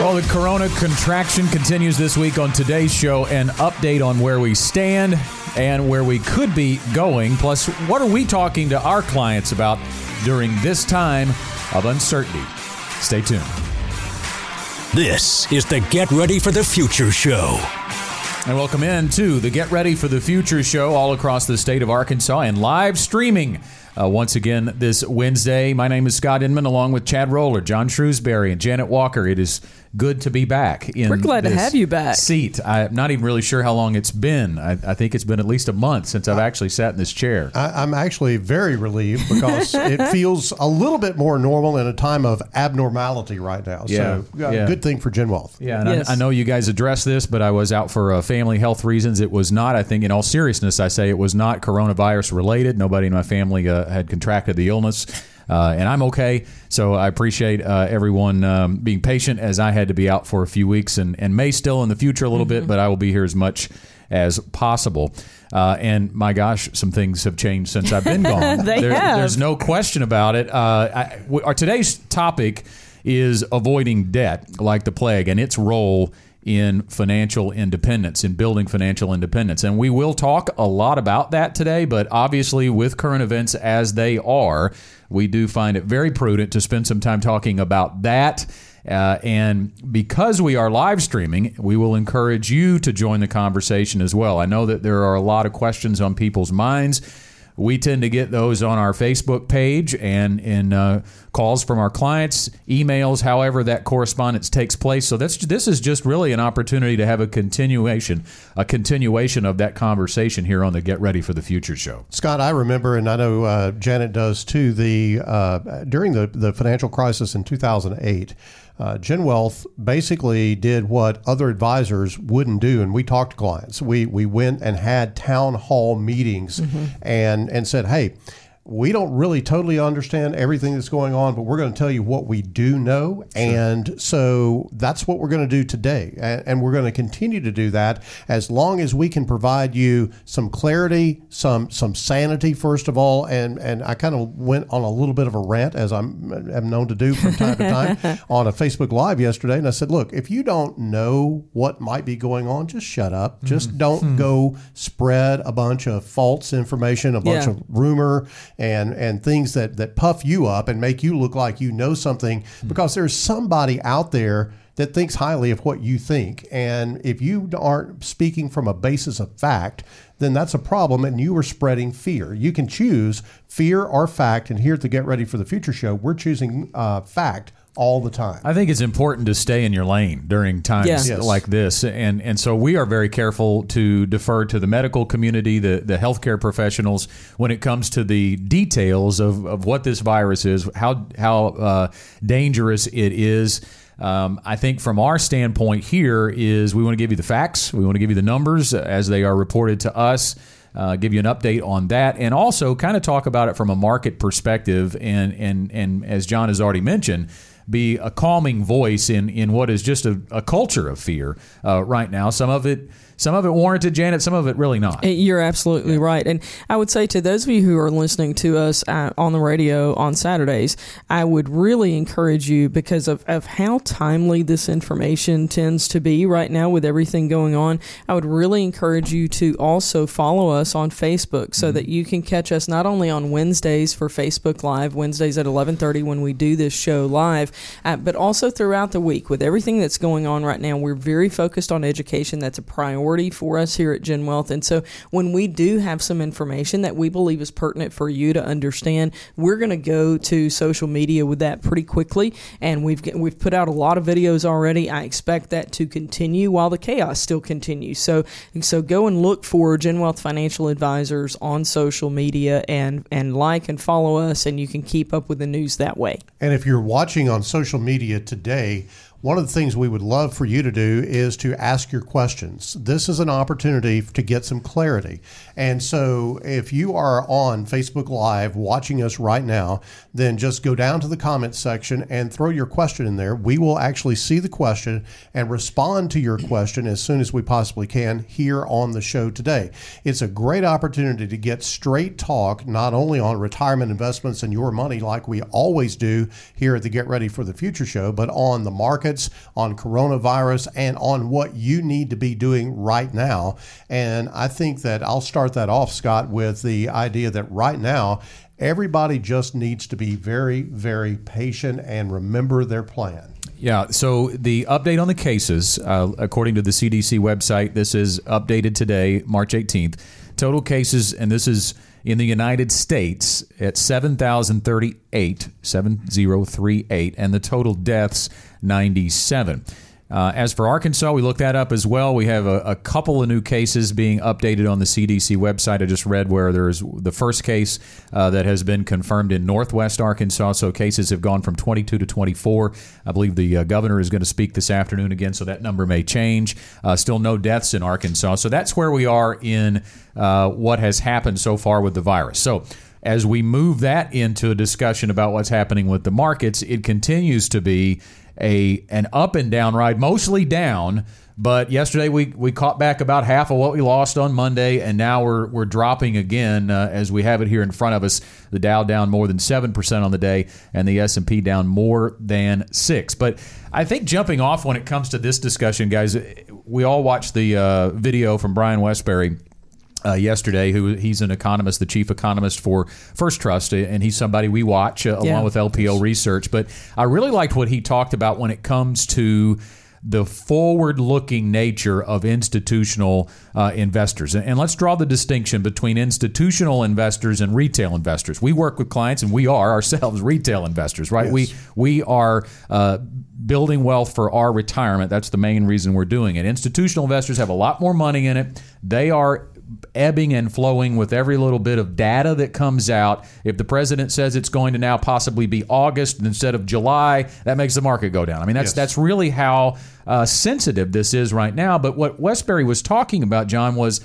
Well, the corona contraction continues this week on today's show. An update on where we stand and where we could be going. Plus, what are we talking to our clients about during this time of uncertainty? Stay tuned. This is the Get Ready for the Future show. And welcome in to the Get Ready for the Future show all across the state of Arkansas and live streaming uh, once again this Wednesday. My name is Scott Inman along with Chad Roller, John Shrewsbury, and Janet Walker. It is good to be back. In We're glad to have you back. Seat. I'm not even really sure how long it's been. I, I think it's been at least a month since I've actually sat in this chair. I, am actually very relieved because it feels a little bit more normal in a time of abnormality right now. Yeah, so, uh, yeah. good thing for Gen Wealth. Yeah, and yes. I, I, know you guys addressed this, but I was out for uh, family health reasons. It was not, I think, in all seriousness, I say it was not coronavirus related. Nobody in my family uh, had contracted the illness. Uh, and I'm okay. So I appreciate uh, everyone um, being patient as I had to be out for a few weeks and, and may still in the future a little mm-hmm. bit, but I will be here as much as possible. Uh, and my gosh, some things have changed since I've been gone. there. There's no question about it. Uh, I, our today's topic is avoiding debt like the plague and its role in financial independence, in building financial independence. And we will talk a lot about that today, but obviously, with current events as they are, we do find it very prudent to spend some time talking about that. Uh, and because we are live streaming, we will encourage you to join the conversation as well. I know that there are a lot of questions on people's minds. We tend to get those on our Facebook page and in uh, calls from our clients, emails, however that correspondence takes place. So that's this is just really an opportunity to have a continuation, a continuation of that conversation here on the Get Ready for the Future show. Scott, I remember, and I know uh, Janet does too. The uh, during the the financial crisis in 2008 uh, Gen Wealth basically did what other advisors wouldn't do, and we talked to clients. We we went and had town hall meetings mm-hmm. and and said, hey we don't really totally understand everything that's going on, but we're going to tell you what we do know. Sure. And so that's what we're going to do today. And we're going to continue to do that as long as we can provide you some clarity, some some sanity, first of all. And, and I kind of went on a little bit of a rant, as I'm, I'm known to do from time to time, on a Facebook Live yesterday. And I said, look, if you don't know what might be going on, just shut up. Just mm-hmm. don't mm-hmm. go spread a bunch of false information, a bunch yeah. of rumor and and things that that puff you up and make you look like you know something mm-hmm. because there's somebody out there that thinks highly of what you think and if you aren't speaking from a basis of fact then that's a problem and you are spreading fear you can choose fear or fact and here at the get ready for the future show we're choosing uh, fact all the time. I think it's important to stay in your lane during times yeah. yes. like this, and and so we are very careful to defer to the medical community, the the healthcare professionals when it comes to the details of, of what this virus is, how how uh, dangerous it is. Um, I think from our standpoint here is we want to give you the facts, we want to give you the numbers as they are reported to us. Uh, give you an update on that, and also kind of talk about it from a market perspective. And and and as John has already mentioned, be a calming voice in, in what is just a, a culture of fear uh, right now. Some of it some of it warranted, Janet. Some of it really not. You're absolutely yeah. right. And I would say to those of you who are listening to us uh, on the radio on Saturdays, I would really encourage you because of, of how timely this information tends to be right now with everything going on. I would really encourage you to also follow us on Facebook so mm-hmm. that you can catch us not only on Wednesdays for Facebook Live, Wednesdays at 11:30 when we do this show live, uh, but also throughout the week with everything that's going on right now. We're very focused on education. That's a priority priority for us here at Gen Wealth. And so when we do have some information that we believe is pertinent for you to understand, we're going to go to social media with that pretty quickly. And we've we've put out a lot of videos already. I expect that to continue while the chaos still continues. So so go and look for Gen Wealth Financial Advisors on social media and and like and follow us, and you can keep up with the news that way. And if you're watching on social media today, one of the things we would love for you to do is to ask your questions. This is an opportunity to get some clarity. And so if you are on Facebook Live watching us right now, then just go down to the comments section and throw your question in there. We will actually see the question and respond to your question as soon as we possibly can here on the show today. It's a great opportunity to get straight talk, not only on retirement investments and your money, like we always do here at the Get Ready for the Future show, but on the market on coronavirus, and on what you need to be doing right now. And I think that I'll start that off, Scott, with the idea that right now, everybody just needs to be very, very patient and remember their plan. Yeah. So the update on the cases, uh, according to the CDC website, this is updated today, March 18th. Total cases, and this is in the United States at 7,038, 7038, and the total deaths 97. Uh, as for Arkansas, we looked that up as well. We have a, a, couple of new cases being updated on the CDC website. I just read where there's the first case uh, that has been confirmed in northwest Arkansas. So cases have gone from 22 to 24. I believe the uh, governor is going to speak this afternoon again, so that number may change. Uh, still no deaths in Arkansas. So that's where we are in uh, what has happened so far with the virus. So as we move that into a discussion about what's happening with the markets, it continues to be a an up and down ride, mostly down. But yesterday we, we caught back about half of what we lost on Monday, and now we're we're dropping again uh, as we have it here in front of us. The Dow down more than seven percent on the day, and the S and P down more than six. But I think jumping off when it comes to this discussion, guys, we all watched the uh, video from Brian Wesbury uh, yesterday, who he's an economist, the chief economist for First Trust, and he's somebody we watch uh, along with LPL Research. But I really liked what he talked about when it comes to the forward looking nature of institutional uh, investors. And, and, let's draw the distinction between institutional investors and retail investors. We work with clients and we are ourselves retail investors, right? Yes. We, we are uh, building wealth for our retirement. That's the main reason we're doing it. Institutional investors have a lot more money in it. They are ebbing and flowing with every little bit of data that comes out. If the president says it's going to now possibly be August instead of July, that makes the market go down. I mean, that's yes. that's really how uh, sensitive this is right now. But what Wesbury was talking about, John, was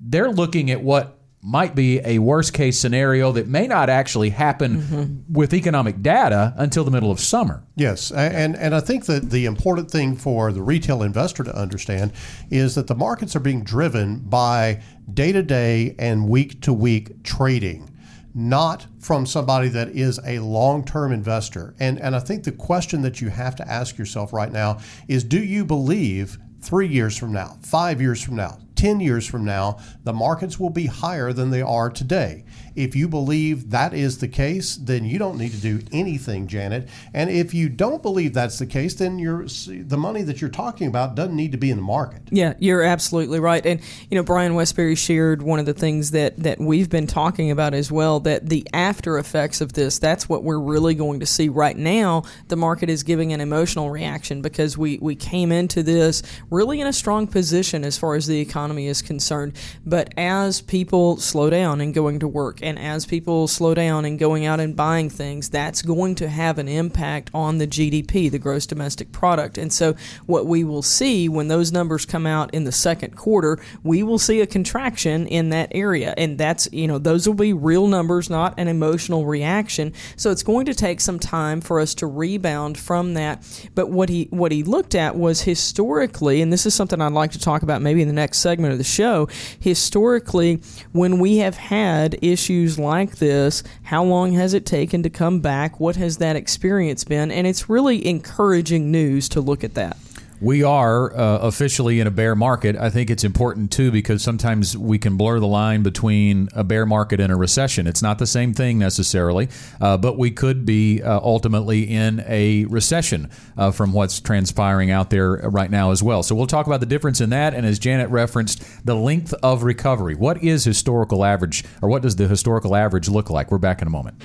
they're looking at what might be a worst case scenario that may not actually happen mm-hmm. with economic data until the middle of summer. Yes, and and I think that the important thing for the retail investor to understand is that the markets are being driven by day to day and week to week trading not from somebody that is a long-term investor. And and I think the question that you have to ask yourself right now is do you believe 3 years from now, 5 years from now, 10 years from now, the markets will be higher than they are today. If you believe that is the case, then you don't need to do anything, Janet. And if you don't believe that's the case, then you're, the money that you're talking about doesn't need to be in the market. Yeah, you're absolutely right. And, you know, Brian Wesbury shared one of the things that, that we've been talking about as well that the after effects of this, that's what we're really going to see right now. The market is giving an emotional reaction because we, we came into this really in a strong position as far as the economy is concerned. But as people slow down and going to work, and as people slow down and going out and buying things, that's going to have an impact on the GDP, the gross domestic product. And so, what we will see when those numbers come out in the second quarter, we will see a contraction in that area. And that's, you know, those will be real numbers, not an emotional reaction. So, it's going to take some time for us to rebound from that. But what he what he looked at was historically, and this is something I'd like to talk about maybe in the next segment of the show, historically, when we have had issues like this, how long has it taken to come back? What has that experience been? And it's really encouraging news to look at that. We are uh, officially in a bear market. I think it's important too because sometimes we can blur the line between a bear market and a recession. It's not the same thing necessarily, uh, but we could be uh, ultimately in a recession uh, from what's transpiring out there right now as well. So we'll talk about the difference in that. And as Janet referenced, the length of recovery. What is historical average, or what does the historical average look like? We're back in a moment.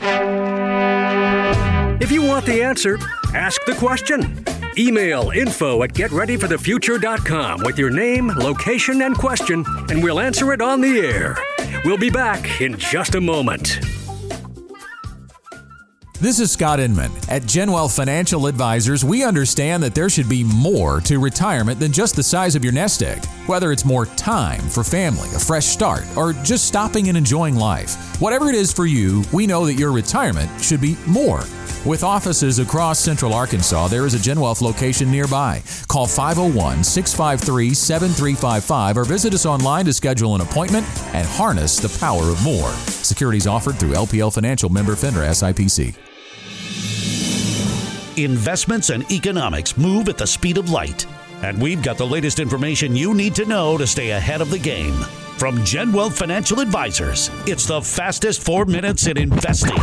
If you want the answer, ask the question. Email info at getreadyforthefuture.com with your name, location, and question, and we'll answer it on the air. We'll be back in just a moment. This is Scott Inman. At GenWealth Financial Advisors, we understand that there should be more to retirement than just the size of your nest egg. Whether it's more time for family, a fresh start, or just stopping and enjoying life. Whatever it is for you, we know that your retirement should be more. With offices across central Arkansas, there is a Genwealth location nearby. Call 501 653 7355 or visit us online to schedule an appointment and harness the power of more. Securities offered through LPL Financial member FINRA SIPC. Investments and economics move at the speed of light. And we've got the latest information you need to know to stay ahead of the game. From Genwealth Financial Advisors, it's the fastest four minutes in investing.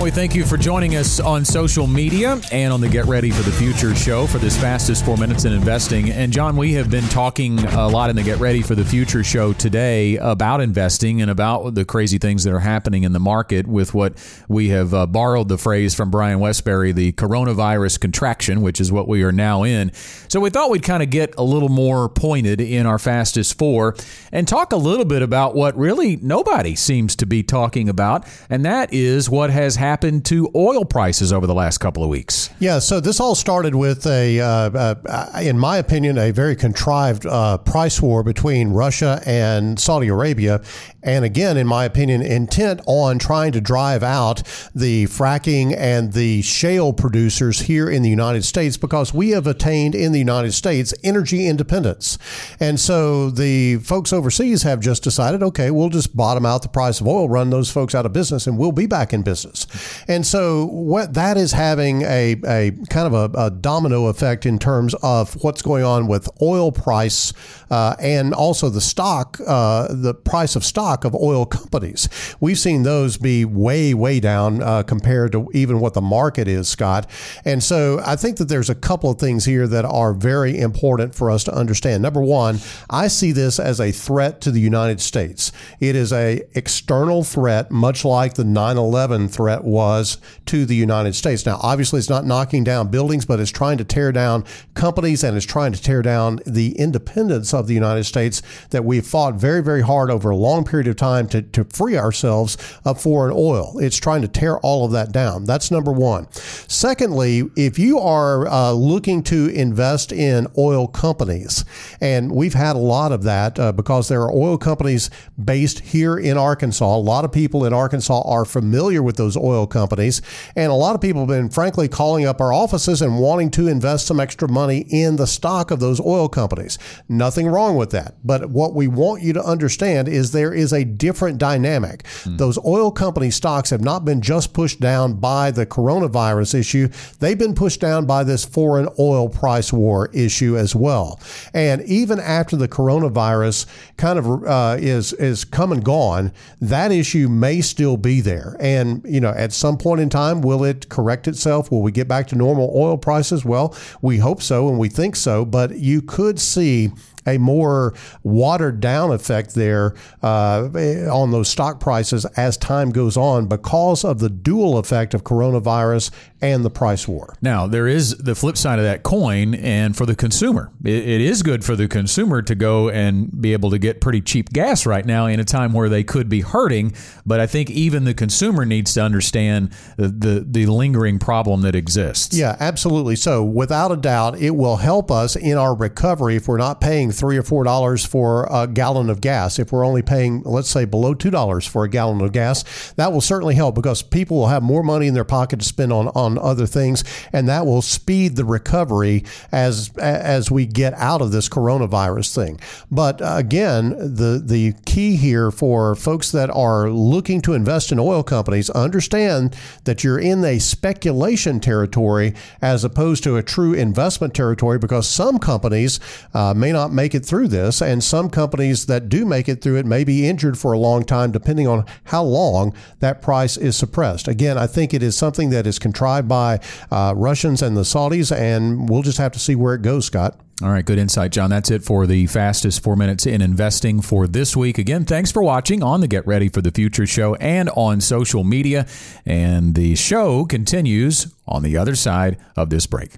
We thank you for joining us on social media and on the Get Ready for the Future show for this fastest four minutes in investing. And John, we have been talking a lot in the Get Ready for the Future show today about investing and about the crazy things that are happening in the market with what we have uh, borrowed the phrase from Brian Wesbury, the coronavirus contraction, which is what we are now in. So we thought we'd kind of get a little more pointed in our fastest four and talk a little bit about what really nobody seems to be talking about, and that is what has happened to oil prices over the last couple of weeks? Yeah, so this all started with a, uh, uh, in my opinion, a very contrived uh, price war between Russia and Saudi Arabia. And again, in my opinion, intent on trying to drive out the fracking and the shale producers here in the United States because we have attained in the United States energy independence. And so the folks overseas have just decided, okay, we'll just bottom out the price of oil, run those folks out of business, and we'll be back in business. And so what that is having a, a kind of a, a domino effect in terms of what's going on with oil price uh, and also the stock, uh, the price of stock of oil companies. We've seen those be way, way down uh, compared to even what the market is, Scott. And so I think that there's a couple of things here that are very important for us to understand. Number one, I see this as a threat to the United States. It is a external threat, much like the 9/11 threat was to the United States. Now, obviously, it's not knocking down buildings, but it's trying to tear down companies and it's trying to tear down the independence of the United States that we've fought very, very hard over a long period of time to, to free ourselves of foreign oil. It's trying to tear all of that down. That's number one. Secondly, if you are uh, looking to invest in oil companies, and we've had a lot of that uh, because there are oil companies based here in Arkansas. A lot of people in Arkansas are familiar with those oil companies. And a lot of people have been, frankly, calling up our offices and wanting to invest some extra money in the stock of those oil companies. Nothing wrong with that. But what we want you to understand is there is a different dynamic. Mm. Those oil company stocks have not been just pushed down by the coronavirus issue, they've been pushed down by this foreign oil price war issue as well. And even after the coronavirus kind of uh, is, is come and gone, that issue may still be there. And, you know, at some point in time, will it correct itself? Will we get back to normal oil prices? Well, we hope so and we think so, but you could see a more watered down effect there uh, on those stock prices as time goes on because of the dual effect of coronavirus and the price war. Now, there is the flip side of that coin, and for the consumer, it, it is good for the consumer to go and be able to get pretty cheap gas right now in a time where they could be hurting. But I think even the consumer needs to understand the, the, the lingering problem that exists. Yeah, absolutely. So, without a doubt, it will help us in our recovery if we're not paying three or four dollars for a gallon of gas. If we're only paying, let's say, below two dollars for a gallon of gas, that will certainly help because people will have more money in their pocket to spend on on other things, and that will speed the recovery as as we get out of this coronavirus thing. But again, the the key here for folks that are looking to invest in oil companies, understand that you're in a speculation territory as opposed to a true investment territory because some companies uh, may not make it through this, and some companies that do make it through it may be injured for a long time, depending on how long that price is suppressed. Again, I think it is something that is contrived by uh, Russians and the Saudis, and we'll just have to see where it goes, Scott. All right, good insight, John. That's it for the fastest four minutes in investing for this week. Again, thanks for watching on the Get Ready for the Future show and on social media. And the show continues on the other side of this break.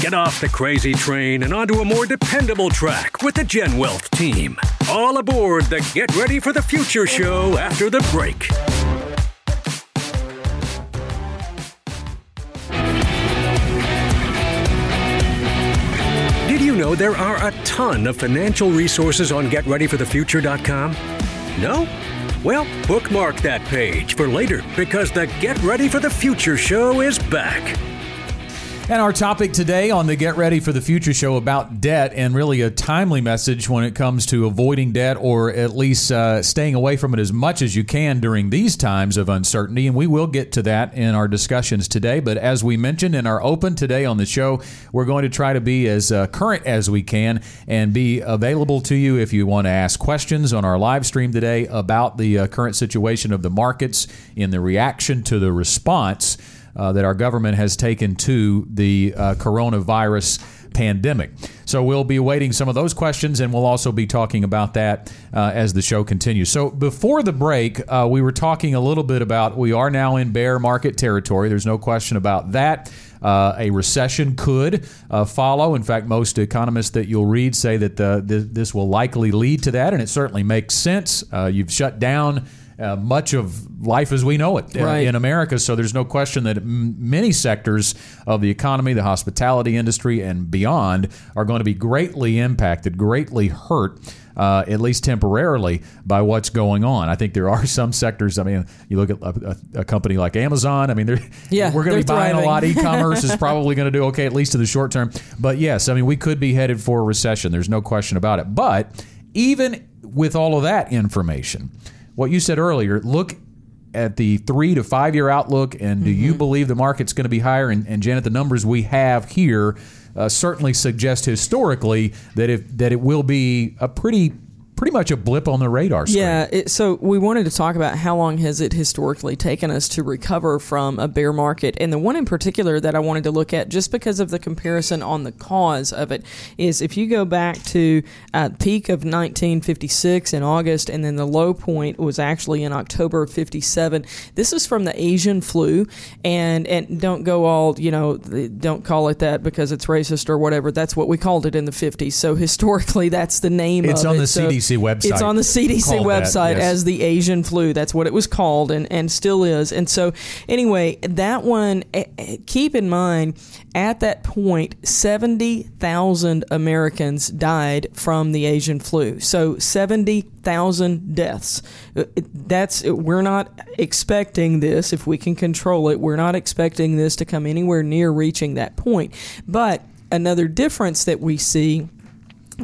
Get off the crazy train and onto a more dependable track with the Gen Wealth team. All aboard the Get Ready for the Future show after the break. Did you know there are a ton of financial resources on GetReadyForTheFuture.com? No? Well, bookmark that page for later because the Get Ready for the Future show is back. And our topic today on the Get Ready for the Future show about debt and really a timely message when it comes to avoiding debt or at least uh, staying away from it as much as you can during these times of uncertainty. And we will get to that in our discussions today. But as we mentioned in our open today on the show, we're going to try to be as uh, current as we can and be available to you if you want to ask questions on our live stream today about the uh, current situation of the markets in the reaction to the response uh, that our government has taken to the uh, coronavirus pandemic. So we'll be awaiting some of those questions, and we'll also be talking about that uh, as the show continues. So before the break, uh, we were talking a little bit about we are now in bear market territory. There's no question about that. Uh, a recession could uh, follow. In fact, most economists that you'll read say that the, this will likely lead to that, and it certainly makes sense. Uh, you've shut down uh, much of life as we know it uh, Right. in America. So there's no question that m- many sectors of the economy, the hospitality industry, and beyond are going to be greatly impacted, greatly hurt. Uh, at least temporarily, by what's going on. I think there are some sectors. I mean, you look at a, a, a company like Amazon. I mean, they're, Yeah, we're going to be they're buying a thriving. lot. E-commerce is probably going to do okay, at least in the short term. But yes, I mean, we could be headed for a recession. There's no question about it. But even with all of that information, what you said earlier, look at the three to five year outlook, and do Mm-hmm. you believe the market's going to be higher? And, and Janet, the numbers we have here uh, certainly suggest historically that if that it will be a pretty pretty much a blip on the radar screen. Yeah, it, so we wanted to talk about how long has it historically taken us to recover from a bear market, and the one in particular that I wanted to look at, just because of the comparison on the cause of it, is if you go back to uh, peak of 1956 in August, and then the low point was actually in October of 57. This is from the Asian flu, and and don't go all you know, don't call it that because it's racist or whatever. That's what we called it in the 50s. So historically, that's the name. It's of on it. the So CDC website. It's on the CDC Called that, website yes. as the Asian flu. That's what it was called, and, and still is. And so, anyway, that one. eh, eh, Keep in mind, at that point, seventy thousand Americans died from the Asian flu. So seventy thousand deaths. Uh, That's we're not expecting this. If we can control it, we're not expecting this to come anywhere near reaching that point. But another difference that we see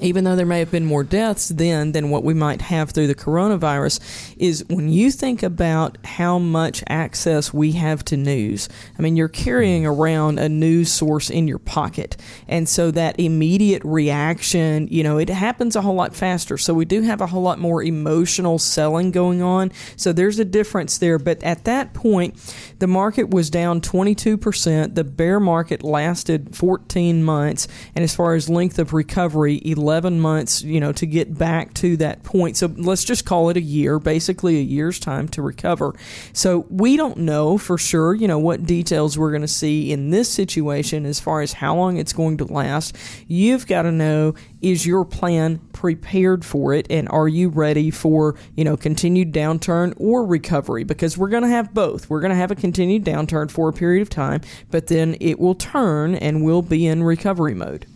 even though there may have been more deaths then than what we might have through the coronavirus, is when you think about how much access we have to news. I mean, you're carrying mm. around a news source in your pocket. And so that immediate reaction, you know, it happens a whole lot faster. So we do have a whole lot more emotional selling going on. So there's a difference there. But at that point, the market was down 22%. The bear market lasted 14 months. And as far as length of recovery, 11 months, you know, to get back to that point. So let's just call it a year, basically a year's time to recover. So we don't know for sure, you know, what details we're going to see in this situation as far as how long it's going to last. You've got to know is your plan prepared for it and are you ready for, you know, continued downturn or recovery because we're going to have both. We're going to have a continued downturn for a period of time, but then it will turn and we'll be in recovery mode.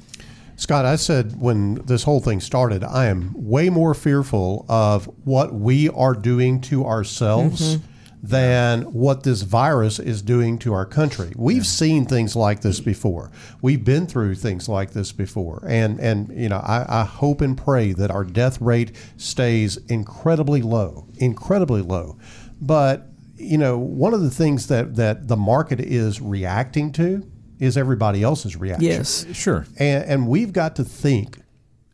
Scott, I said when this whole thing started, I am way more fearful of what we are doing to ourselves mm-hmm. than what this virus is doing to our country. We've seen things like this before. We've been through things like this before. And and you know, I, I hope and pray that our death rate stays incredibly low, incredibly low. But you know, one of the things that, that the market is reacting to is everybody else's reaction. Yes. Sure. And, and we've got to think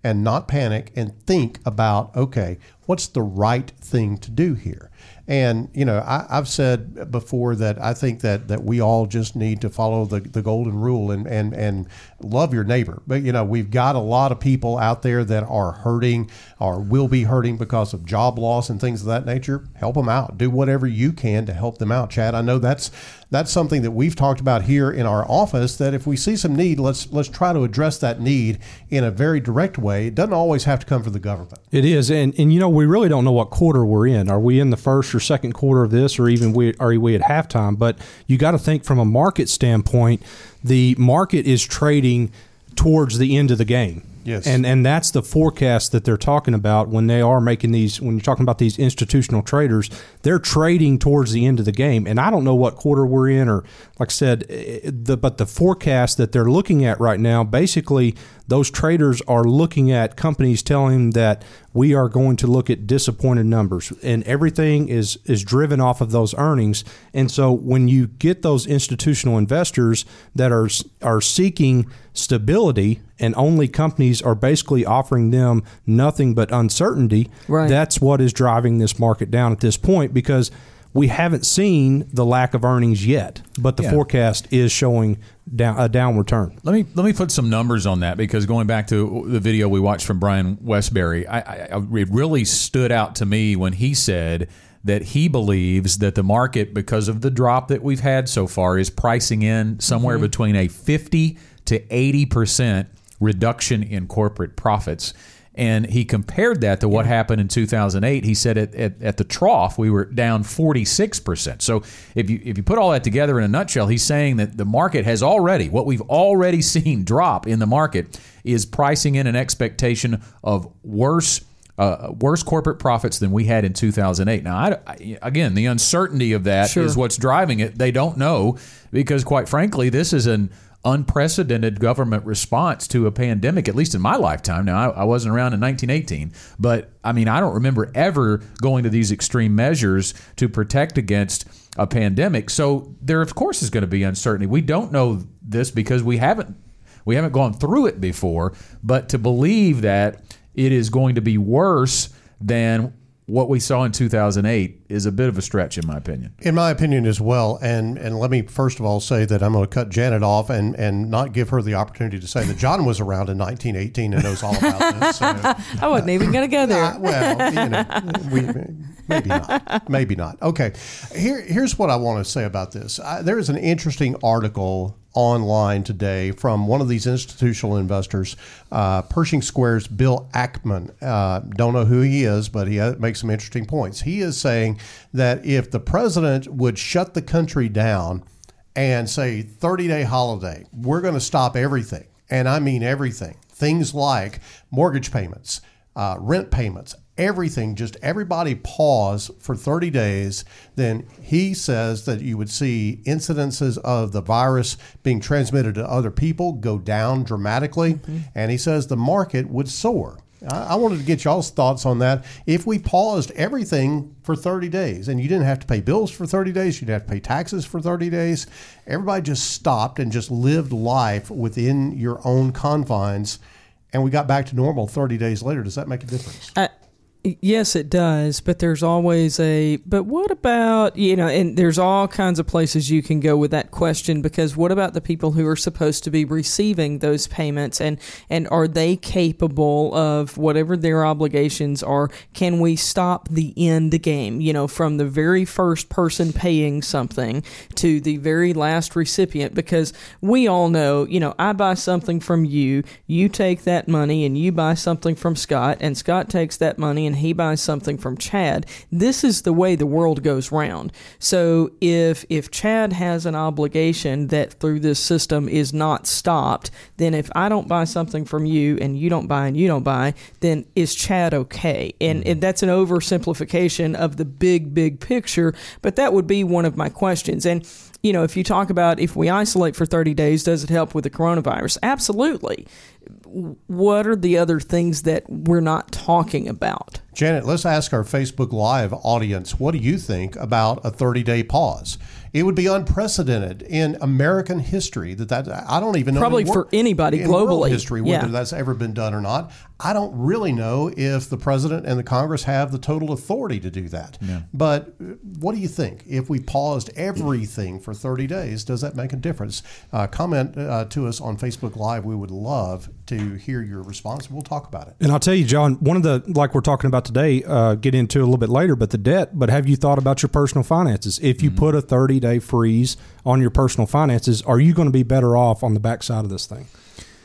and not panic and think about okay, what's the right thing to do here? And you know, I, I've said before that I think that that we all just need to follow the, the golden rule and, and and love your neighbor. But you know, we've got a lot of people out there that are hurting or will be hurting because of job loss and things of that nature. Help them out. Do whatever you can to help them out, Chad. I know that's that's something that we've talked about here in our office. That if we see some need, let's let's try to address that need in a very direct way. It doesn't always have to come from the government. It is, and and you know we really don't know what quarter we're in. Are we in the first or second quarter of this, or even we are we at halftime? But you got to think from a market standpoint. The market is trading towards the end of the game. Yes. And and that's the forecast that they're talking about when they are making these when you're talking about these institutional traders, they're trading towards the end of the game. And I don't know what quarter we're in or like I said, eh, the but the forecast that they're looking at right now, basically those traders are looking at companies telling them that we are going to look at disappointed numbers and everything is is driven off of those earnings and so when you get those institutional investors that are are seeking stability and only companies are basically offering them nothing but uncertainty Right. that's what is driving this market down at this point because we haven't seen the lack of earnings yet but the Yeah. forecast is showing down a downward turn Let me let me put some numbers on that because going back to the video we watched from Brian Wesbury, I, I, I- it really stood out to me when he said that he believes that the market, because of the drop that we've had so far, is pricing in somewhere mm-hmm. between a fifty to eighty percent reduction in corporate profits. And he compared that to what happened in 2008. He said at, at, at the trough, we were down 46%. So if you, if you put all that together in a nutshell, he's saying that the market has already, what we've already seen drop in the market is pricing in an expectation of worse. Uh, worse corporate profits than we had in 2008. Now, I, I- again, the uncertainty of that is Sure. what's driving it. They don't know because, quite frankly, this is an unprecedented government response to a pandemic, at least in my lifetime. Now, I, I wasn't around in 1918, but I mean, I don't remember ever going to these extreme measures to protect against a pandemic. So there, of course, is going to be uncertainty. We don't know this because we haven't we haven't gone through it before. But to believe that it is going to be worse than what we saw in 2008 is a bit of a stretch, in my opinion. In my opinion as well, and and let me first of all say that I'm going to cut Janet off and and not give her the opportunity to say that John was around in 1918 and knows all about this. So, I wasn't even going to go there. uh, well, you know, we, maybe not, maybe not. Okay, here here's what I want to say about this. I, there is an interesting article online today from one of these institutional investors, uh, Pershing Square's Bill Ackman. Uh, don't know who he is, but he uh, makes some interesting points. He is saying that if the president would shut the country down and say 30 day holiday, we're going to stop everything. And I mean everything. Things like mortgage payments, uh, rent payments, everything, just everybody pause for 30 days, then he says that you would see incidences of the virus being transmitted to other people go down dramatically. Mm-hmm. And he says the market would soar. I I wanted to get y'all's thoughts on that. If we paused everything for 30 days and you didn't have to pay bills for 30 days, you'd have to pay taxes for 30 days, everybody just stopped and just lived life within your own confines, and we got back to normal 30 days later, does that make a difference? I, yes, it does, but there's always a. But what about you know? And there's all kinds of places you can go with that question because what about the people who are supposed to be receiving those payments and and are they capable of whatever their obligations are? Can we stop the end game? You know, from the very first person paying something to the very last recipient because we all know, you know, I buy something from you, you take that money and you buy something from Scott, and Scott takes that money and he buys something from Chad. This is the way the world goes round. So if if Chad has an obligation that through this system is not stopped, then if I don't buy something from you and you don't buy and you don't buy, then is Chad okay? And, and that's an oversimplification of the big big picture, but that would be one of my questions. And you know, if you talk about if we isolate for 30 days, does it help with the coronavirus? Absolutely. What are the other things that we're not talking about? Janet, let's ask our Facebook Live audience what do you think about a 30 day pause? It would be unprecedented in American history that that I don't even know Probably wor- for anybody globally. history whether Yeah. that's ever been done or not. I don't really know if the president and the Congress have the total authority to do that. But uh, what do you think? If we paused everything for 30 days, does that make a difference? Uh, comment uh, to us on Facebook Live. We would love to hear your response. We'll talk about it. And I'll tell you, John, one of the like we're talking about today, uh, get into a little bit later, but the debt. But have you thought about your personal finances? If you put a thirty day freeze on your personal finances, are you going to be better off on the backside of this thing?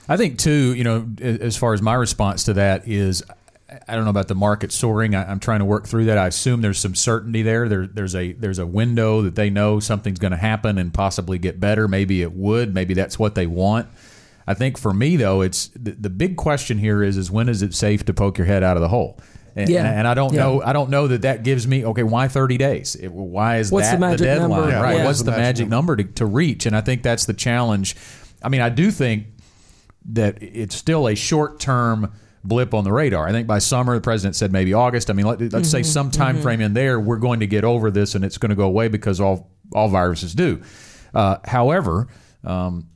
I think too, you know, as far as my response to that is, I don't know about the market soaring. I, I'm trying to work through that. I assume there's some certainty there. There, there's a there's a window that they know something's going to happen and possibly get better. Maybe it would. Maybe that's what they want. I think for me though, it's the, the big question here is is when is it safe to poke your head out of the hole? And, Yeah. and I don't Yeah. know. I don't know that that gives me okay. Why thirty days? It- why is What's that the magic deadline? number? Yeah, right. Yeah. What's the magic number to, to reach? And I think that's the challenge. I mean, I do think that it's still a short term blip on the radar. I think by summer, the president said maybe August. I mean, let, us say some time frame in there, we're going to get over this and it's going to go away because all all viruses do. Uh, however, um,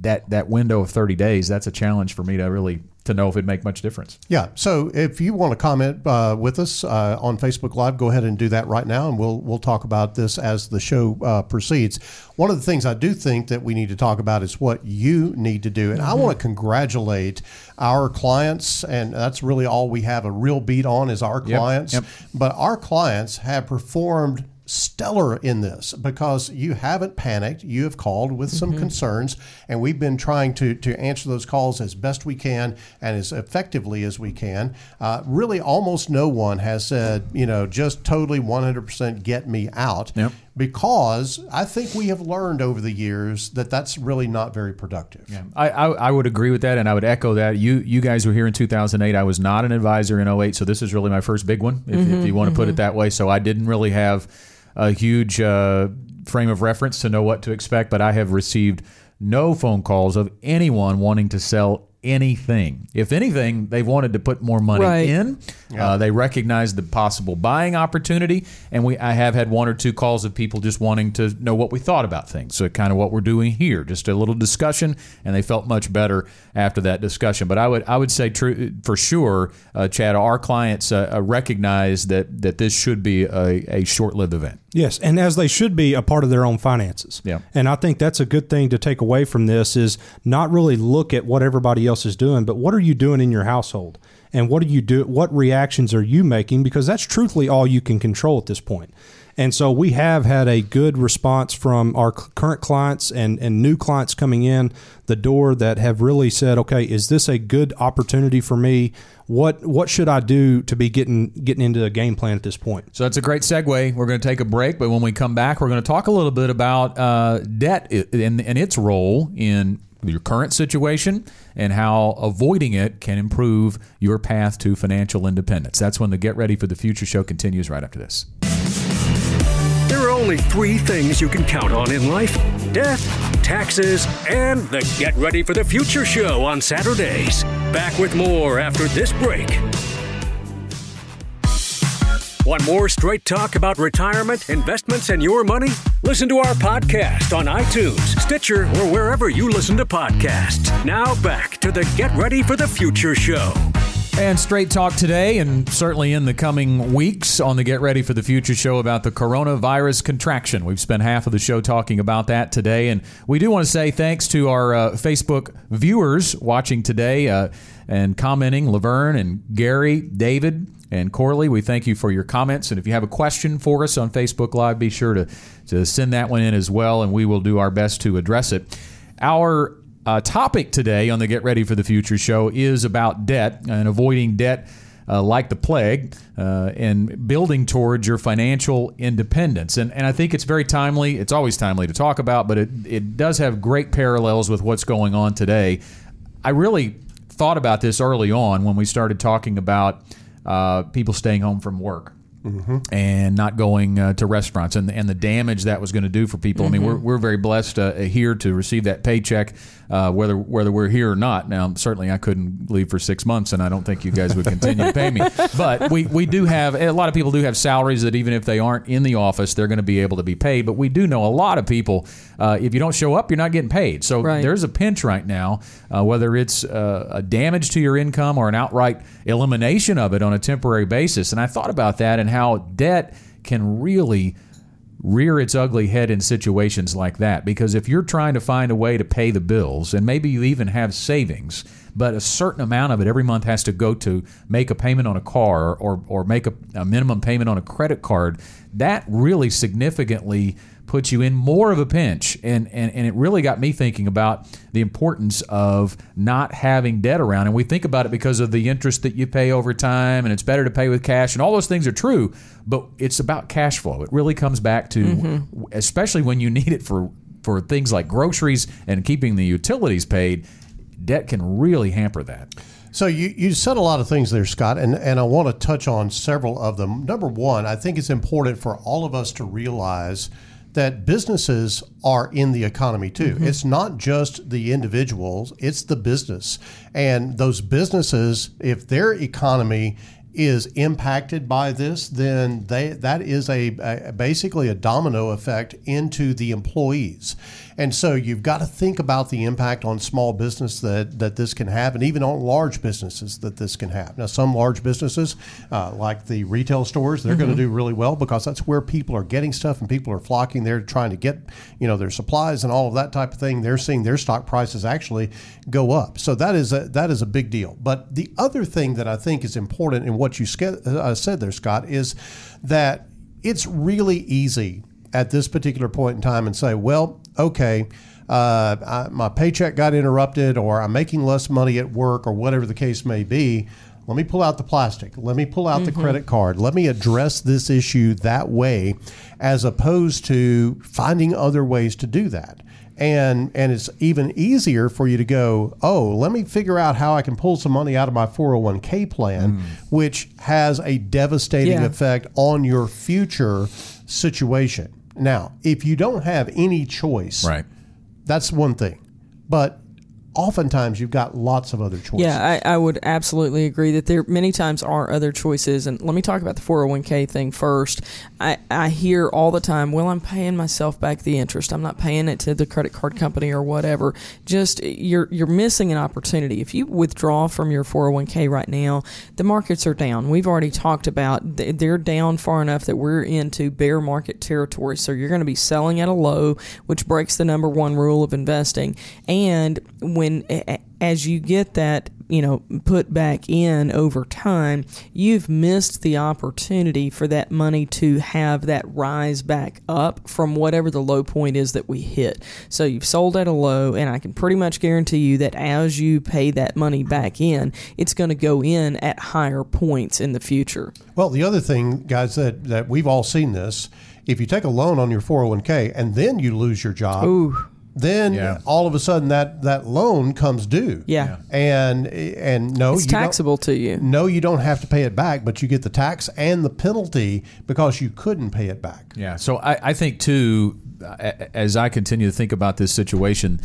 that that window of 30 days, that's a challenge for me to really to know if it'd make much difference. Yeah. So if you want to comment uh, with us uh, on Facebook Live, go ahead and do that right now, and we'll we'll talk about this as the show uh, proceeds. One of the things I do think that we need to talk about is what you need to do, and I want to congratulate our clients, and that's really all we have a real beat on is our clients. yep. But our clients have performed stellar in this because you haven't panicked. You have called with some mm-hmm. concerns, and we've been trying to, to answer those calls as best we can and as effectively as we can. Uh, really, almost no one has said, you know, just totally 100% get me out. Yep. Because I think we have learned over the years that that's really not very productive. I, I, I would agree with that, and I would echo that. You you guys were here in 2008. I was not an advisor in 08, so this is really my first big one, if, if mm-hmm. you want to put it mm-hmm. that way. So I didn't really have a huge uh, frame of reference to know what to expect, but I have received no phone calls of anyone wanting to sell anything. If anything, they've wanted to put more money Right. in. Uh, they recognize the possible buying opportunity, and we I have had one or two calls of people just wanting to know what we thought about things. So kind of what we're doing here, just a little discussion, and they felt much better after that discussion. But I would I would say true for sure, uh, Chad, our clients uh, uh, recognize that that this should be a, a short lived event. Yes, and as they should be a part of their own finances. Yeah. And I think that's a good thing to take away from this is not really look at what everybody else is doing, but what are you doing in your household? And what do you do what reactions are you making because that's truthfully all you can control at this point. And so we have had a good response from our current clients and, and new clients coming in the door that have really said, okay, is this a good opportunity for me? What what should I do to be getting getting into a game plan at this point? So that's a great segue. We're going to take a break, but when we come back, we're going to talk a little bit about uh, debt and, and its role in your current situation and how avoiding it can improve your path to financial independence. That's when the Get Ready for the Future show continues right after this. There are only three things you can count on in life death, taxes, and the Get Ready for the Future show on Saturdays. Back with more after this break. Want more straight talk about retirement, investments, and your money? Listen to our podcast on iTunes, Stitcher, or wherever you listen to podcasts. Now back to the Get Ready for the Future show. And straight talk today, and certainly in the coming weeks on the Get Ready for the Future show about the coronavirus contraction. We've spent half of the show talking about that today. And we do want to say thanks to our uh, Facebook viewers watching today uh, and commenting Laverne and Gary, David, and Corley. We thank you for your comments. And if you have a question for us on Facebook Live, be sure to, to send that one in as well, and we will do our best to address it. Our uh, topic today on the Get Ready for the Future show is about debt and avoiding debt uh, like the plague uh, and building towards your financial independence. And, and I think it's very timely. It's always timely to talk about, but it, it does have great parallels with what's going on today. I really thought about this early on when we started talking about uh, people staying home from work and not going uh, to restaurants and, and the damage that was going to do for people. I mean, we're, we're very blessed uh, here to receive that paycheck, uh, whether whether we're here or not. Now, certainly, I couldn't leave for six months, and I don't think you guys would continue to pay me. But we, we do have a lot of people do have salaries that even if they aren't in the office, they're going to be able to be paid. But we do know a lot of people. Uh, if you don't show up, you're not getting paid. So Right. there's a pinch right now, uh, whether it's uh, a damage to your income or an outright elimination of it on a temporary basis. And I thought about that and how debt can really rear its ugly head in situations like that. Because if you're trying to find a way to pay the bills, and maybe you even have savings, but a certain amount of it every month has to go to make a payment on a car or, or make a, a minimum payment on a credit card, that really significantly puts you in more of a pinch. And, and, and it really got me thinking about the importance of not having debt around. And we think about it because of the interest that you pay over time, and it's better to pay with cash, and all those things are true, but it's about cash flow. It really comes back to, mm-hmm. especially when you need it for, for things like groceries and keeping the utilities paid debt can really hamper that. So you, you said a lot of things there, Scott, and, and I want to touch on several of them. Number one, I think it's important for all of us to realize that businesses are in the economy too. Mm-hmm. It's not just the individuals, it's the business. And those businesses, if their economy is impacted by this, then they that is a, a basically a domino effect into the employees. And so you've got to think about the impact on small business that, that this can have, and even on large businesses that this can have. Now, some large businesses, uh, like the retail stores, they're going to do really well because that's where people are getting stuff and people are flocking there trying to get, you know, their supplies and all of that type of thing. They're seeing their stock prices actually go up. So that is a, that is a big deal. But the other thing that I think is important in what you uh, said there, Scott, is that it's really easy at this particular point in time and say, well, okay, uh, I, my paycheck got interrupted, or I'm making less money at work, or whatever the case may be. Let me pull out the plastic. Let me pull out the credit card. Let me address this issue that way, as opposed to finding other ways to do that. And and it's even easier for you to go, oh, let me figure out how I can pull some money out of my 401k plan, which has a devastating Yeah. effect on your future situation. Now, if you don't have any choice, Right. that's one thing. But oftentimes you've got lots of other choices. Yeah, I, I would absolutely agree that there many times are other choices. And let me talk about the 401k thing first. I, I hear all the time, well, I'm paying myself back the interest. I'm not paying it to the credit card company or whatever. Just you're you're missing an opportunity. If you withdraw from your 401k right now, the markets are down. We've already talked about they're down far enough that we're into bear market territory. So you're going to be selling at a low, which breaks the number one rule of investing. And when a- a- as you get that you know put back in over time you've missed the opportunity for that money to have that rise back up from whatever the low point is that we hit. So you've sold at a low and i can pretty much guarantee you that as you pay that money back in it's going to go in at higher points in the future. Well, the other thing, guys, that, that we've all seen this, if you take a loan on your 401k and then you lose your job, then Yeah. all of a sudden that, that loan comes due. Yeah. And and no, it's you don't- taxable to you No, you don't have to pay it back, but you get the tax and the penalty because you couldn't pay it back. Yeah. So I, I think too, as I continue to think about this situation,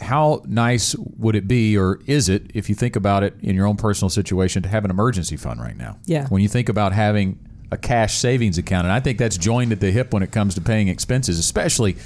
how nice would it be, or is it, if you think about it in your own personal situation, to have an emergency fund right now? Yeah. When you think about having a cash savings account, and I think that's joined at the hip when it comes to paying expenses, especially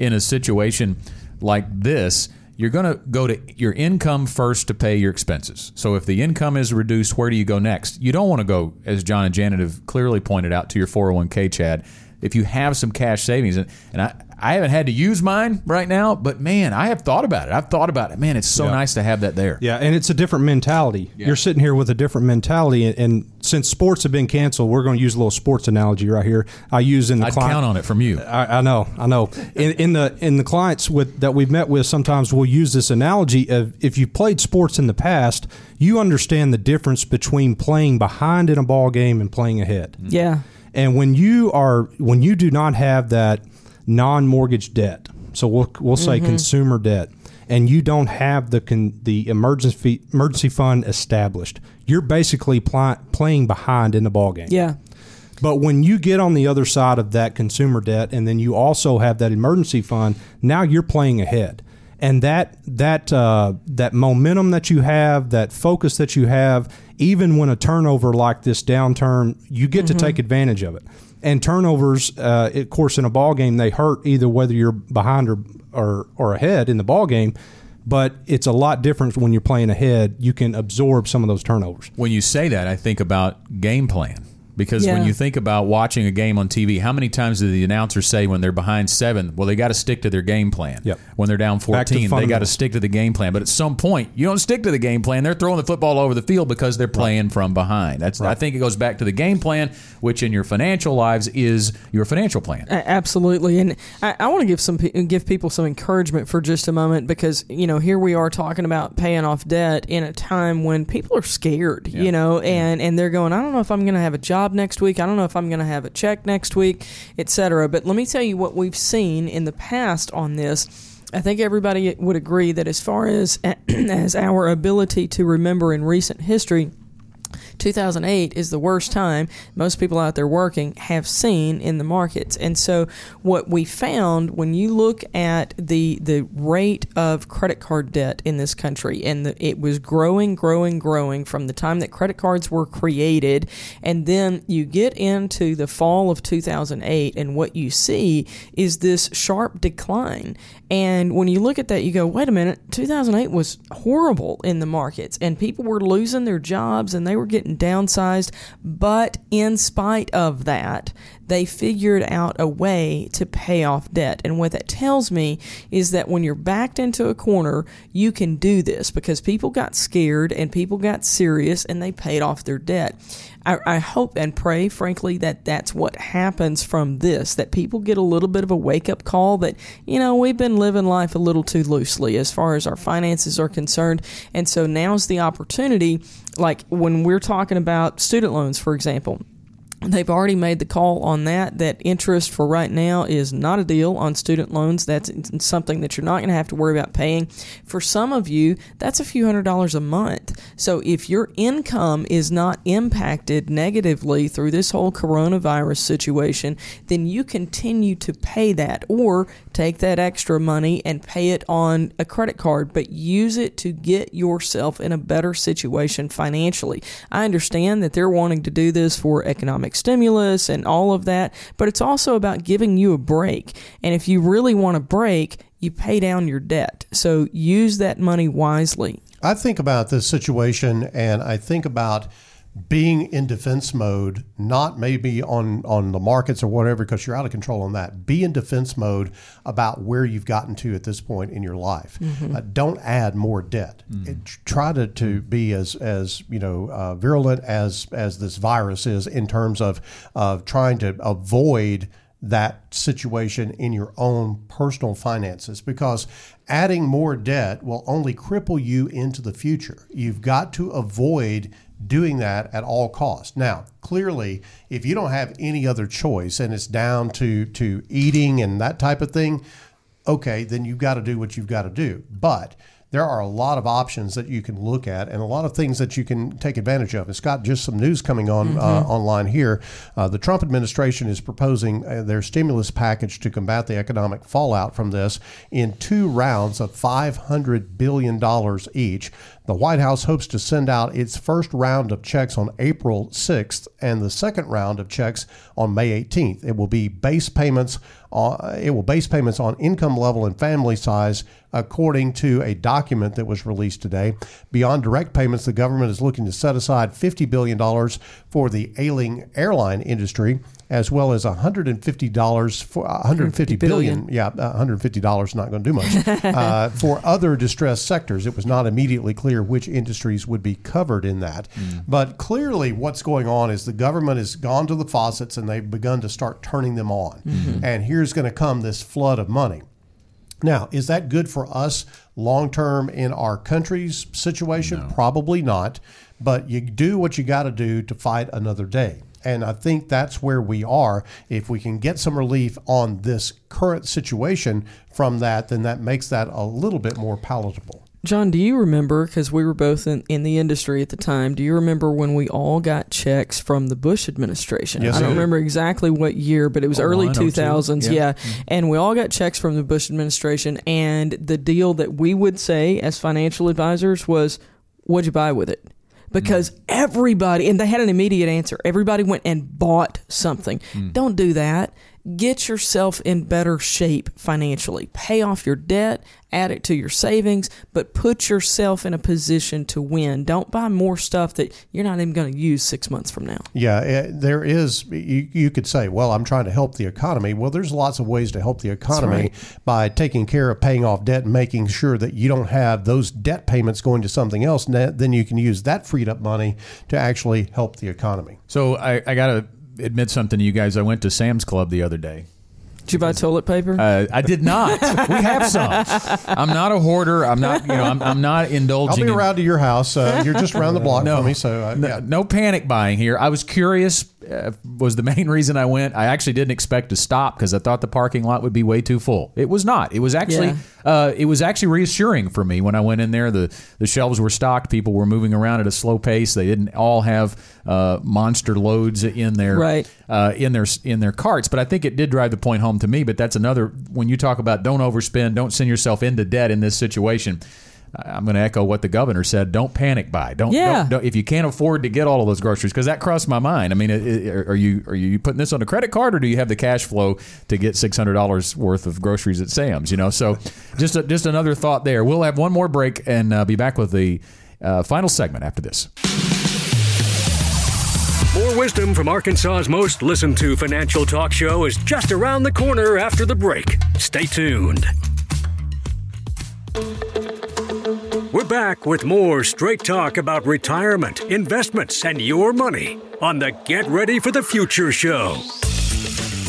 in a situation like this. You're going to go to your income first to pay your expenses. So if the income is reduced, where do you go next? You don't want to go, as John and Janet have clearly pointed out, to your 401k, Chad. If you have some cash savings, and, and I, I haven't had to use mine right now, but man, I have thought about it. I've thought about it. Man, it's so nice to have that there. Yeah, and it's a different mentality. You're sitting here with a different mentality, and, and since sports have been canceled, we're going to use a little sports analogy right here. I use in the I'd client- count on it from you. I, I know, I know. In, in the in the clients with that we've met with, sometimes we'll use this analogy of if you played sports in the past, you understand the difference between playing behind in a ball game and playing ahead. yeah And when you are when you do not have that non-mortgage debt, so we'll we'll say consumer debt, and you don't have the con, the emergency emergency fund established, you're basically pli- playing behind in the ball game. yeah. But when you get on the other side of that consumer debt, and then you also have that emergency fund, now you're playing ahead, and that that uh, that momentum that you have, that focus that you have, even when a turnover like this downturn, you get to take advantage of it. And turnovers, uh, of course, in a ball game, they hurt either whether you're behind or or, or ahead in the ball game. But it's a lot different when you're playing ahead. You can absorb some of those turnovers. When you say that, I think about game plan. Because when you think about watching a game on TV, how many times do the announcers say when they're behind seven, well, they got to stick to their game plan. Yep. When they're down 14, they got to stick to the game plan. But at some point, you don't stick to the game plan. They're throwing the football over the field because they're playing from behind. That's I think it goes back to the game plan, which in your financial lives is your financial plan. A- Absolutely, and I, I want to give some give people some encouragement for just a moment because you know here we are talking about paying off debt in a time when people are scared, you know, and and they're going, I don't know if I'm going to have a job next week, I don't know if I'm going to have a check next week, etc. But let me tell you what we've seen in the past on this I think everybody would agree that as far as as our ability to remember in recent history, 2008 is the worst time most people out there working have seen in the markets. And so what we found when you look at the the rate of credit card debt in this country and the, it was growing growing growing from the time that credit cards were created and then you get into the fall of 2008 and what you see is this sharp decline. And when you look at that you go, "Wait a minute, 2008 was horrible in the markets and people were losing their jobs and they were getting downsized. But in spite of that, they figured out a way to pay off debt. And what that tells me is that when you're backed into a corner, you can do this because people got scared and people got serious and they paid off their debt. I, I, hope and pray, frankly, that that's what happens from this, that people get a little bit of a wake up call that, you know, we've been living life a little too loosely as far as our finances are concerned. And so now's the opportunity, like when we're talking about student loans, for example They've already made the call on that. That interest for right now is not a deal on student loans. That's something that you're not going to have to worry about paying. For some of you, that's a few hundred dollars a month. So if your income is not impacted negatively through this whole coronavirus situation, then you continue to pay that or take that extra money and pay it on a credit card, but use it to get yourself in a better situation financially. I understand that they're wanting to do this for economic economic stimulus and all of that, but it's also about giving you a break. And if you really want a break, you pay down your debt. So use that money wisely. I think about this situation and I think about being in defense mode, not maybe on on the markets or whatever, because you're out of control on that. Be in defense mode about where you've gotten to at this point in your life. Mm-hmm. Uh, don't add more debt. Mm-hmm. It, try to, to be as as you know uh, virulent as as this virus is in terms of of trying to avoid that situation in your own personal finances because adding more debt will only cripple you into the future. You've got to avoid doing that at all costs. Now, clearly, if you don't have any other choice and it's down to to eating and that type of thing, okay, then you've got to do what you've got to do. But there are a lot of options that you can look at and a lot of things that you can take advantage of. And Scott, just some news coming on uh, mm-hmm. uh, online here. Uh, the Trump administration is proposing uh, their stimulus package to combat the economic fallout from this in two rounds of $500 billion each. The White House hopes to send out its first round of checks on April 6th and the second round of checks on May 18th. It will be base payments. Uh, it will base payments on income level and family size, according to a document that was released today. Beyond direct payments, the government is looking to set aside $50 billion for the ailing airline industry as well as $150 for 150 billion. billion. Yeah, $150 is not going to do much. uh, for other distressed sectors, it was not immediately clear which industries would be covered in that. Mm. But clearly, what's going on is the government has gone to the faucets and they've begun to start turning them on. Mm-hmm. And here's going to come this flood of money. Now, is that good for us long term in our country's situation? No. Probably not. But you do what you got to do to fight another day. And I think that's where we are. If we can get some relief on this current situation from that, then that makes that a little bit more palatable. John, do you remember, because we were both in, in the industry at the time, do you remember when we all got checks from the Bush administration? Yes, I don't remember exactly what year, but it was oh, early 2000s. Yeah. yeah. Mm-hmm. And we all got checks from the Bush administration. And the deal that we would say as financial advisors was, what'd you buy with it? Because mm. everybody, and they had an immediate answer. Everybody went and bought something. Mm. Don't do that. Get yourself in better shape financially. Pay off your debt, add it to your savings, but put yourself in a position to win. Don't buy more stuff that you're not even going to use six months from now. Yeah, eh, there is, you, you could say, well, I'm trying to help the economy. Well, there's lots of ways to help the economy right. by taking care of paying off debt and making sure that you don't have those debt payments going to something else. And then you can use that freed up money to actually help the economy. So I, I got to admit something to you guys. I went to Sam's Club the other day. Did you buy toilet paper? Uh, I did not. we have some. I'm not a hoarder. I'm not. You know. I'm, I'm not indulging. I'll be in, around to your house. Uh, you're just around the block no, from me, so uh, no, yeah. no panic buying here. I was curious uh, was the main reason I went. I actually didn't expect to stop because I thought the parking lot would be way too full. It was not. It was actually Yeah. uh, it was actually reassuring for me when I went in there. The the shelves were stocked. People were moving around at a slow pace. They didn't all have uh, monster loads in their Right. uh, in their in their carts. But I think it did drive the point home to me. But that's another when you talk about don't overspend, don't send yourself into debt in this situation. I- I'm going to echo what the governor said. Don't panic buy. Don't, Yeah. don't, don't if you can't afford to get all of those groceries because that crossed my mind. I mean, it- it- are you are you putting this on a credit card or do you have the cash flow to get six hundred dollars worth of groceries at Sam's? You know, so just a, just another thought there. We'll have one more break and uh, be back with the uh, final segment after this. More wisdom from Arkansas's most listened to financial talk show is just around the corner after the break. Stay tuned. Back with more straight talk about retirement, investments, and your money on the Get Ready for the Future show.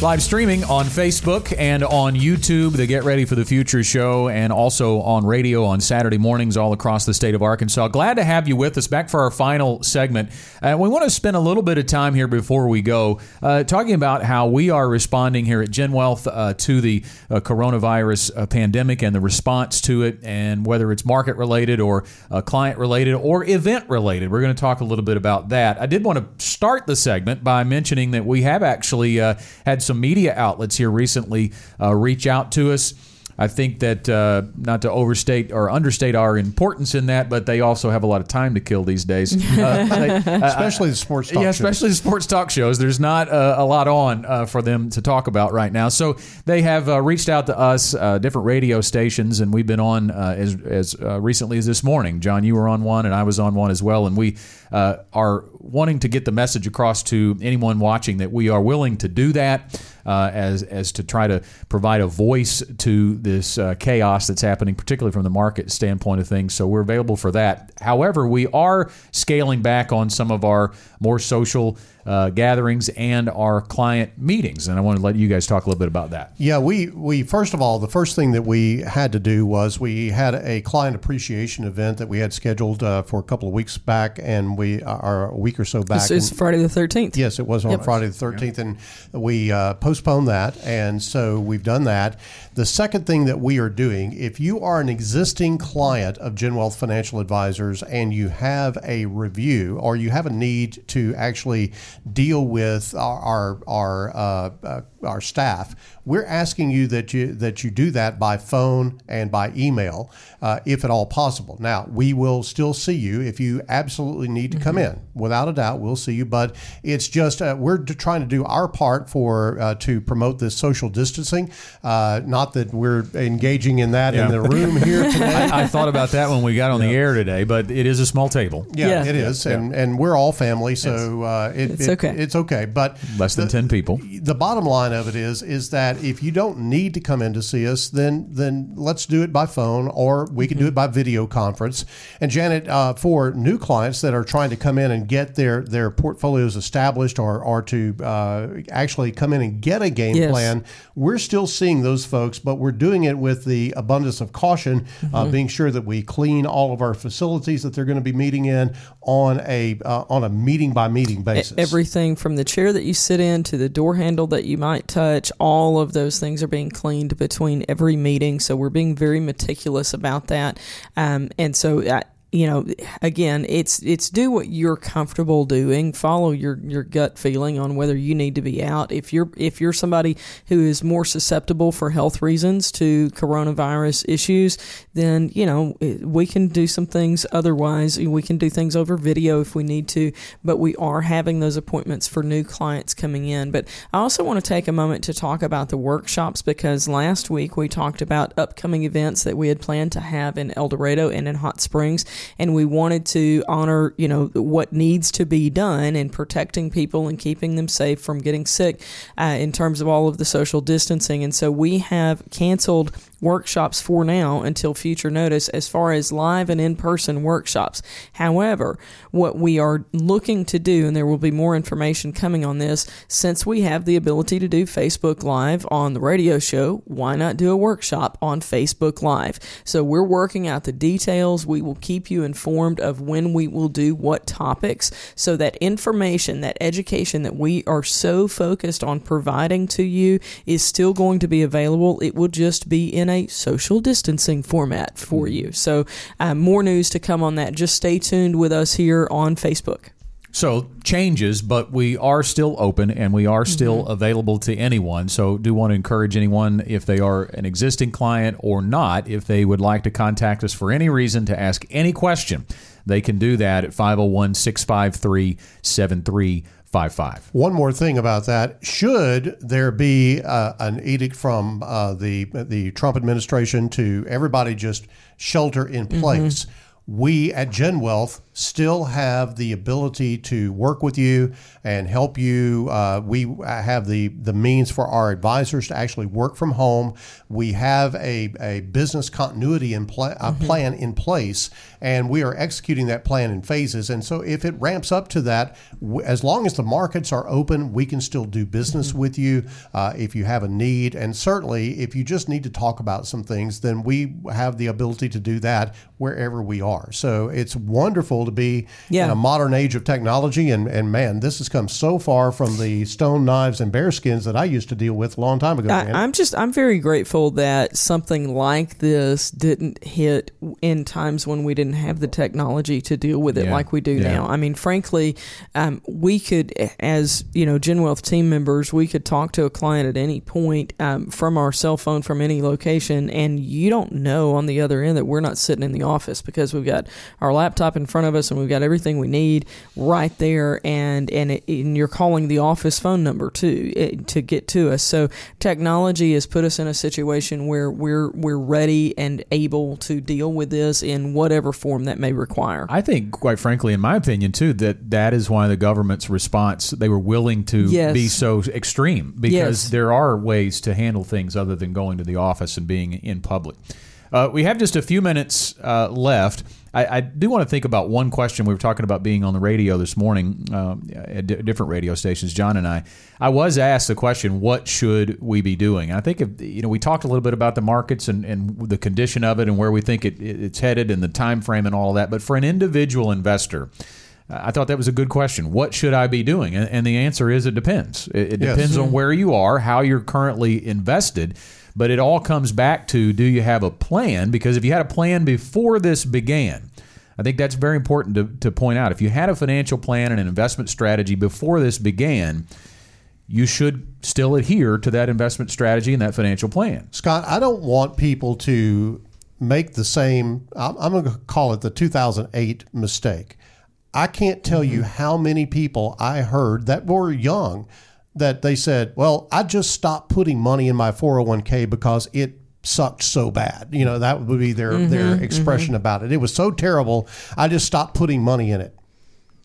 Live streaming on Facebook and on YouTube, the Get Ready for the Future show, and also on radio on Saturday mornings all across the state of Arkansas. Glad to have you with us back for our final segment. And we want to spend a little bit of time here before we go uh, talking about how we are responding here at GenWealth uh, to the uh, coronavirus uh, pandemic and the response to it, and whether it's market related or uh, client related or event related. We're going to talk a little bit about that. I did want to start the segment by mentioning that we have actually uh, had some media outlets here recently uh, reach out to us. I think that uh, not to overstate or understate our importance in that, but they also have a lot of time to kill these days. Uh, they- especially the sports talk yeah, shows. especially the sports talk shows. There's not uh, a lot on uh, for them to talk about right now. So they have uh, reached out to us, uh, different radio stations, and we've been on uh, as as uh, recently as this morning. John, you were on one, and I was on one as well, and we uh, are wanting to get the message across to anyone watching that we are willing to do that. Uh, as as to try to provide a voice to this uh, chaos that's happening, particularly from the market standpoint of things. So we're available for that. However, we are scaling back on some of our more social uh, gatherings and our client meetings, and I want to let you guys talk a little bit about that. Yeah, we, we first of all, the first thing that we had to do was we had a client appreciation event that we had scheduled uh, for a couple of weeks back, and we are a week or so back. This is and- Friday the 13th. Yes, it was on Yep. Friday the 13th, and we uh, postponed that, and so we've done that. The second thing that we are doing, if you are an existing client of GenWealth Financial Advisors and you have a review or you have a need to actually deal with our our our, uh, uh, our staff, we're asking you that you that you do that by phone and by email, uh, if at all possible. Now, we will still see you if you absolutely need to come in. Without a doubt, we'll see you. But it's just uh, we're trying to do our part for uh, to promote this social distancing. Uh, not that we're engaging in that Yeah. in the room here today. I, I thought about that when we got on the air today, but it is a small table, Yeah, Yeah. it is, and and we're all family, so uh, it, It's it- okay. It's okay, but less than the- ten people. the bottom line of it is is that if you don't need to come in to see us, then then let's do it by phone or we can do it by video conference. And Janet, uh, for new clients that are trying to come in and get their their portfolios established or or to uh, actually come in and get a game Yes. plan, we're still seeing those folks, but we're doing it with the abundance of caution, uh, being sure that we clean all of our facilities that they're going to be meeting in on a uh, on a meeting by meeting basis. Everything from the chair that you sit in to the door handle that you might touch, all of those things are being cleaned between every meeting. So we're being very meticulous about that. Um, and so, I, you know, again, it's it's do what you're comfortable doing. Follow your your gut feeling on whether you need to be out. If you're if you're somebody who is more susceptible for health reasons to coronavirus issues, then you know eh, we can do some things. Otherwise, we can do things over video if we need to. But we are having those appointments for new clients coming in. But I also want to take a moment to talk about the workshops because last week we talked about upcoming events that we had planned to have in El Dorado and in Hot Springs, and we wanted to honor you know what needs to be done in protecting people and keeping them safe from getting sick uh, in terms of all of the social distancing. And so we have canceled workshops for now until future notice as far as live and in person workshops. However, what we are looking to do, and there will be more information coming on this, since we have the ability to do Facebook Live on the radio show, why not do a workshop on Facebook Live? So we're working out the details. We will keep you informed of when we will do what topics so that information, that education that we are so focused on providing to you is still going to be available. It will just be in a social distancing format for you. So, uh, more news to come on that. Just stay tuned with us here on Facebook. So changes, but we are still open and we are still Mm-hmm. available to anyone. So do want to encourage anyone if they are an existing client or not, if they would like to contact us for any reason to ask any question, they can do that at 501 653 7355. One more thing about that: should there be uh, an edict from uh, the the Trump administration to everybody just shelter in place, we at GenWealth still have the ability to work with you and help you. Uh, we have the the means for our advisors to actually work from home. We have a, a business continuity in pla- uh, plan in place, and we are executing that plan in phases. And so, if it ramps up to that, w- as long as the markets are open, we can still do business with you uh, if you have a need. And certainly, if you just need to talk about some things, then we have the ability to do that wherever we are. So it's wonderful to be Yeah. in a modern age of technology. And, and man, this has come so far from the stone knives and bearskins that I used to deal with a long time ago. I, I'm just I'm very grateful that something like this didn't hit in times when we didn't have the technology to deal with it Yeah. like we do Yeah. now. I mean, frankly, um, we could, as you know, GenWealth team members, we could talk to a client at any point um, from our cell phone from any location, and you don't know on the other end that we're not sitting in the office because we've got our laptop in front of us and we've got everything we need right there, and and, it, and you're calling the office phone number too eh, to get to us. So technology has put us in a situation where we're we're ready and able to deal with this in whatever form that may require. I think, quite frankly, in my opinion, too, that that is why the government's response they were willing to Yes. be so extreme because Yes. there are ways to handle things other than going to the office and being in public. Uh, we have just a few minutes uh, left. I, I do want to think about one question. We were talking about being on the radio this morning um, at di- different radio stations. John and I. I was asked the question, "What should we be doing?" I think if, you know we talked a little bit about the markets and, and the condition of it and where we think it, it's headed and the time frame and all of that. But for an individual investor, I thought that was a good question. What should I be doing? And, and the answer is it depends. It, it Yes. depends on where you are, how you're currently invested. But it all comes back to do you have a plan? Because if you had a plan before this began, I think that's very important to, to point out. If you had a financial plan and an investment strategy before this began, you should still adhere to that investment strategy and that financial plan. Scott, I don't want people to make the same, I'm, I'm going to call it the 2008 mistake. I can't tell you mm-hmm. how many people I heard that were young that they said, Well, I just stopped putting money in my 401k because it sucked so bad. You know, that would be their, mm-hmm, their mm-hmm. expression about it. It was so terrible. I just stopped putting money in it.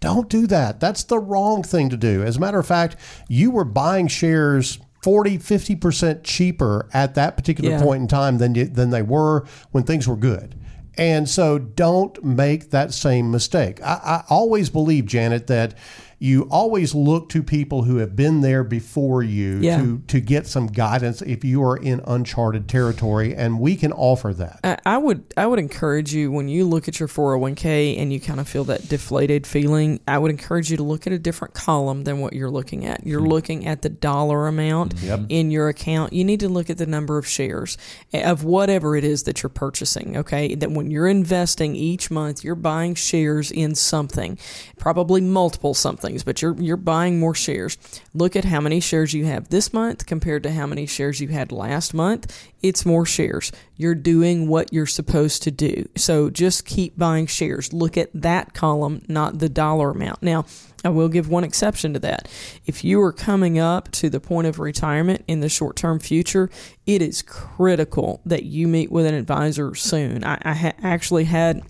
Don't do that. That's the wrong thing to do. As a matter of fact, you were buying shares 40, 50% cheaper at that particular Yeah. point in time than, you, than they were when things were good. And so don't make that same mistake. I, I always believe, Janet, that you always look to people who have been there before you Yeah. to, to get some guidance if you are in uncharted territory, and we can offer that. I I would I would encourage you when you look at your 401k and you kind of feel that deflated feeling, I would encourage you to look at a different column than what you're looking at. You're hmm. looking at the dollar amount in your account. You need to look at the number of shares eh, of whatever it is that you're purchasing, okay? That when you're investing each month, you're buying shares in something, probably multiple somethings, but you're you're buying more shares. Look at how many shares you have this month compared to how many shares you had last month. It's more shares. You're doing what you're supposed to do. So just keep buying shares. Look at that column, not the dollar amount. Now, I will give one exception to that. If you are coming up to the point of retirement in the short term future, it is critical that you meet with an advisor soon. I, I ha- actually had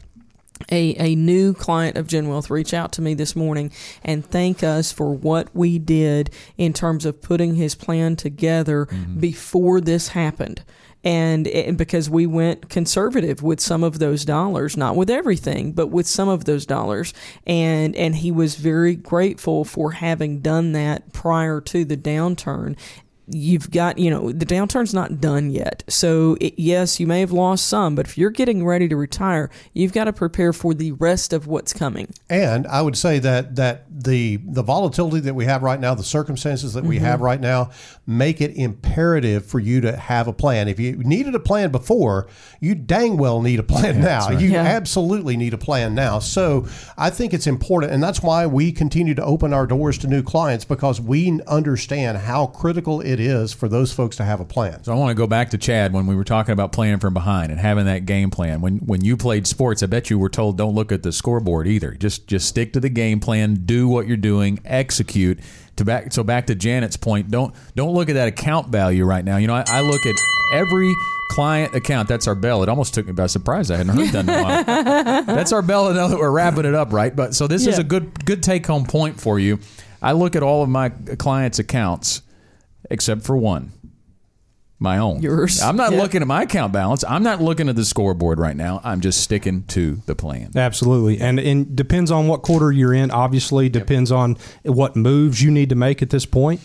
a, a new client of GenWealth reach out to me this morning and thank us for what we did in terms of putting his plan together mm-hmm. before this happened. And, and because we went conservative with some of those dollars, not with everything, but with some of those dollars, and and he was very grateful for having done that prior to the downturn you've got you know the downturn's not done yet so it, yes you may have lost some but if you're getting ready to retire you've got to prepare for the rest of what's coming And I would say that that the the volatility that we have right now, the circumstances that we mm-hmm. have right now, make it imperative for you to have a plan. If you needed a plan before, you dang well need a plan now. You Yeah. absolutely need a plan now. So I think it's important, and that's why we continue to open our doors to new clients because we understand how critical it is for those folks to have a plan. So I want to go back to Chad when we were talking about playing from behind and having that game plan. When when you played sports, I bet you were told don't look at the scoreboard either. Just just stick to the game plan, do what you're doing, execute. To back so back to Janet's point, don't don't look at that account value right now. You know, I, I look at every client account. That's our bell. It almost took me by surprise. I hadn't heard that in a while. That's our bell to know that we're wrapping it up, right? But so this is a good good take home point for you. I look at all of my clients' accounts except for one my own. Yours. I'm not Yeah. looking at my account balance. I'm not looking at the scoreboard right now. I'm just sticking to the plan. Absolutely, and and depends on what quarter you're in. Obviously, depends on what moves you need to make at this point.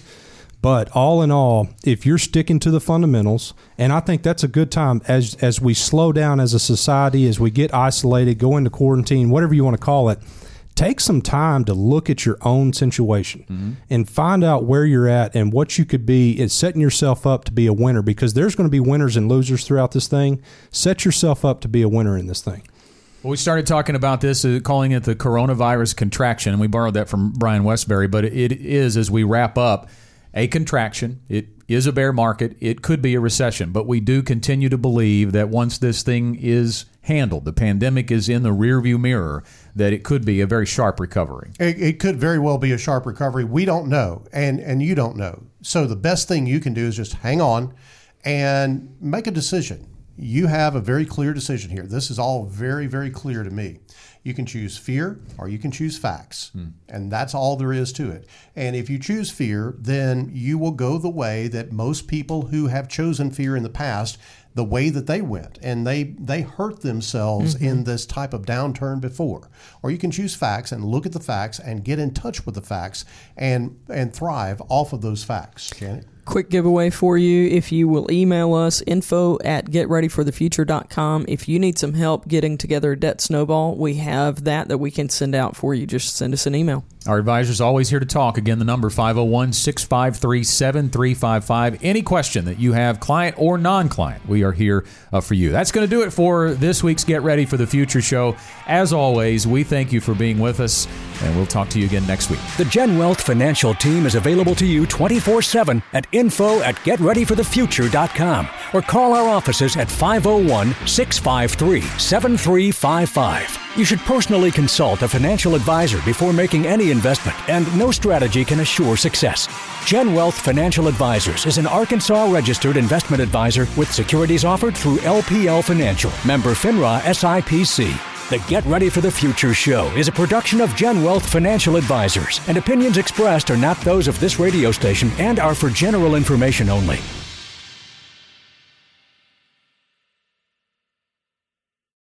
But all in all, if you're sticking to the fundamentals, and I think that's a good time as as we slow down as a society, as we get isolated, go into quarantine, whatever you want to call it, take some time to look at your own situation and find out where you're at and what you could be. It's setting yourself up to be a winner because there's going to be winners and losers throughout this thing. Set yourself up to be a winner in this thing. Well, we started talking about this, uh, calling it the coronavirus contraction, and we borrowed that from Brian Wesbury. But it is, as we wrap up, a contraction. It is a bear market. It could be a recession, but we do continue to believe that once this thing is handled, the pandemic is in the rearview mirror, that it could be a very sharp recovery. It, it could very well be a sharp recovery. We don't know, and and you don't know. So the best thing you can do is just hang on and make a decision. You have a very clear decision here. This is all very very clear to me. You can choose fear or you can choose facts, hmm. and that's all there is to it. And if you choose fear, then you will go the way that most people who have chosen fear in the past the way that they went and they they hurt themselves mm-hmm. in this type of downturn before or you can choose facts and look at the facts and get in touch with the facts and and thrive off of those facts Janet quick giveaway for you. If you will email us info at getreadyforthefuture.com if you need some help getting together a debt snowball we have that that we can send out for you. Just send us an email Our advisor's always here to talk. Again, the number 501 653 7355. Any question that you have, client or non client, we are here uh, for you. That's going to do it for this week's Get Ready for the Future show. As always, we thank you for being with us, and we'll talk to you again next week. The GenWealth Financial Team is available to you 24 7 at info at getreadyforthefuture.com or call our offices at 501 653 7355. You should personally consult a financial advisor before making any investment, and no strategy can assure success. GenWealth Financial Advisors is an Arkansas registered investment advisor with securities offered through LPL Financial, member FINRA SIPC. The Get Ready for the Future show is a production of GenWealth Financial Advisors, and opinions expressed are not those of this radio station and are for general information only.